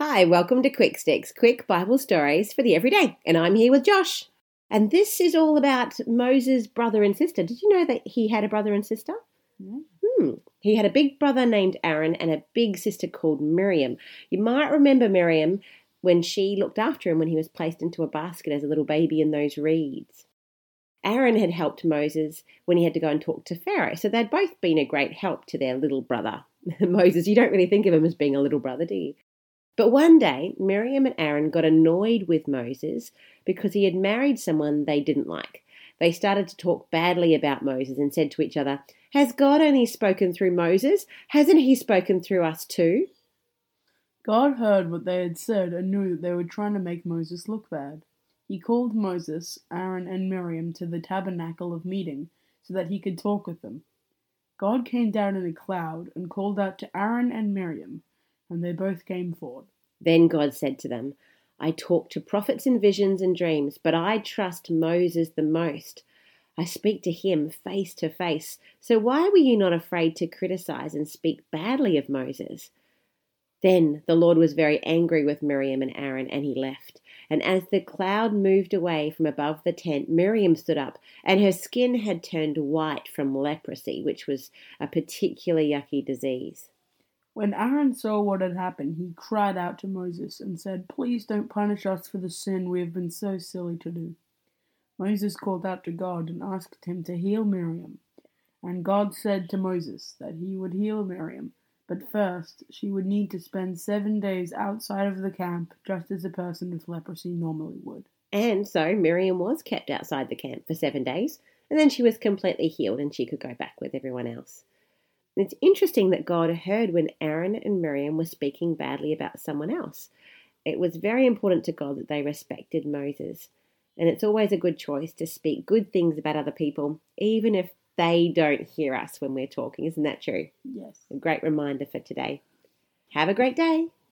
Hi, welcome to Quick Sticks, quick Bible stories for the everyday. And I'm here with Josh. And this is all about Moses' brother and sister. Did you know that he had a brother and sister? Yeah. Hmm. He had a big brother named Aaron and a big sister called Miriam. You might remember Miriam when she looked after him when he was placed into a basket as a little baby in those reeds. Aaron had helped Moses when he had to go and talk to Pharaoh, so they'd both been a great help to their little brother. Moses, you don't really think of him as being a little brother, do you? But one day, Miriam and Aaron got annoyed with Moses because he had married someone they didn't like. They started to talk badly about Moses and said to each other, Has God only spoken through Moses? Hasn't he spoken through us too? God heard what they had said and knew that they were trying to make Moses look bad. He called Moses, Aaron, and Miriam to the tabernacle of meeting so that he could talk with them. God came down in a cloud and called out to Aaron and Miriam, and they both came forward. Then God said to them, I talk to prophets in visions and dreams, but I trust Moses the most. I speak to him face to face. So why were you not afraid to criticize and speak badly of Moses? Then the Lord was very angry with Miriam and Aaron, and he left. And as the cloud moved away from above the tent, Miriam stood up, and her skin had turned white from leprosy, which was a particularly yucky disease. When Aaron saw what had happened, he cried out to Moses and said, Please don't punish us for the sin we have been so silly to do. Moses called out to God and asked him to heal Miriam. And God said to Moses that he would heal Miriam, but first she would need to spend seven days outside of the camp, just as a person with leprosy normally would. And so Miriam was kept outside the camp for seven days, and then she was completely healed and she could go back with everyone else. And it's interesting that God heard when Aaron and Miriam were speaking badly about someone else. It was very important to God that they respected Moses. And it's always a good choice to speak good things about other people, even if they don't hear us when we're talking. Isn't that true? Yes. A great reminder for today. Have a great day.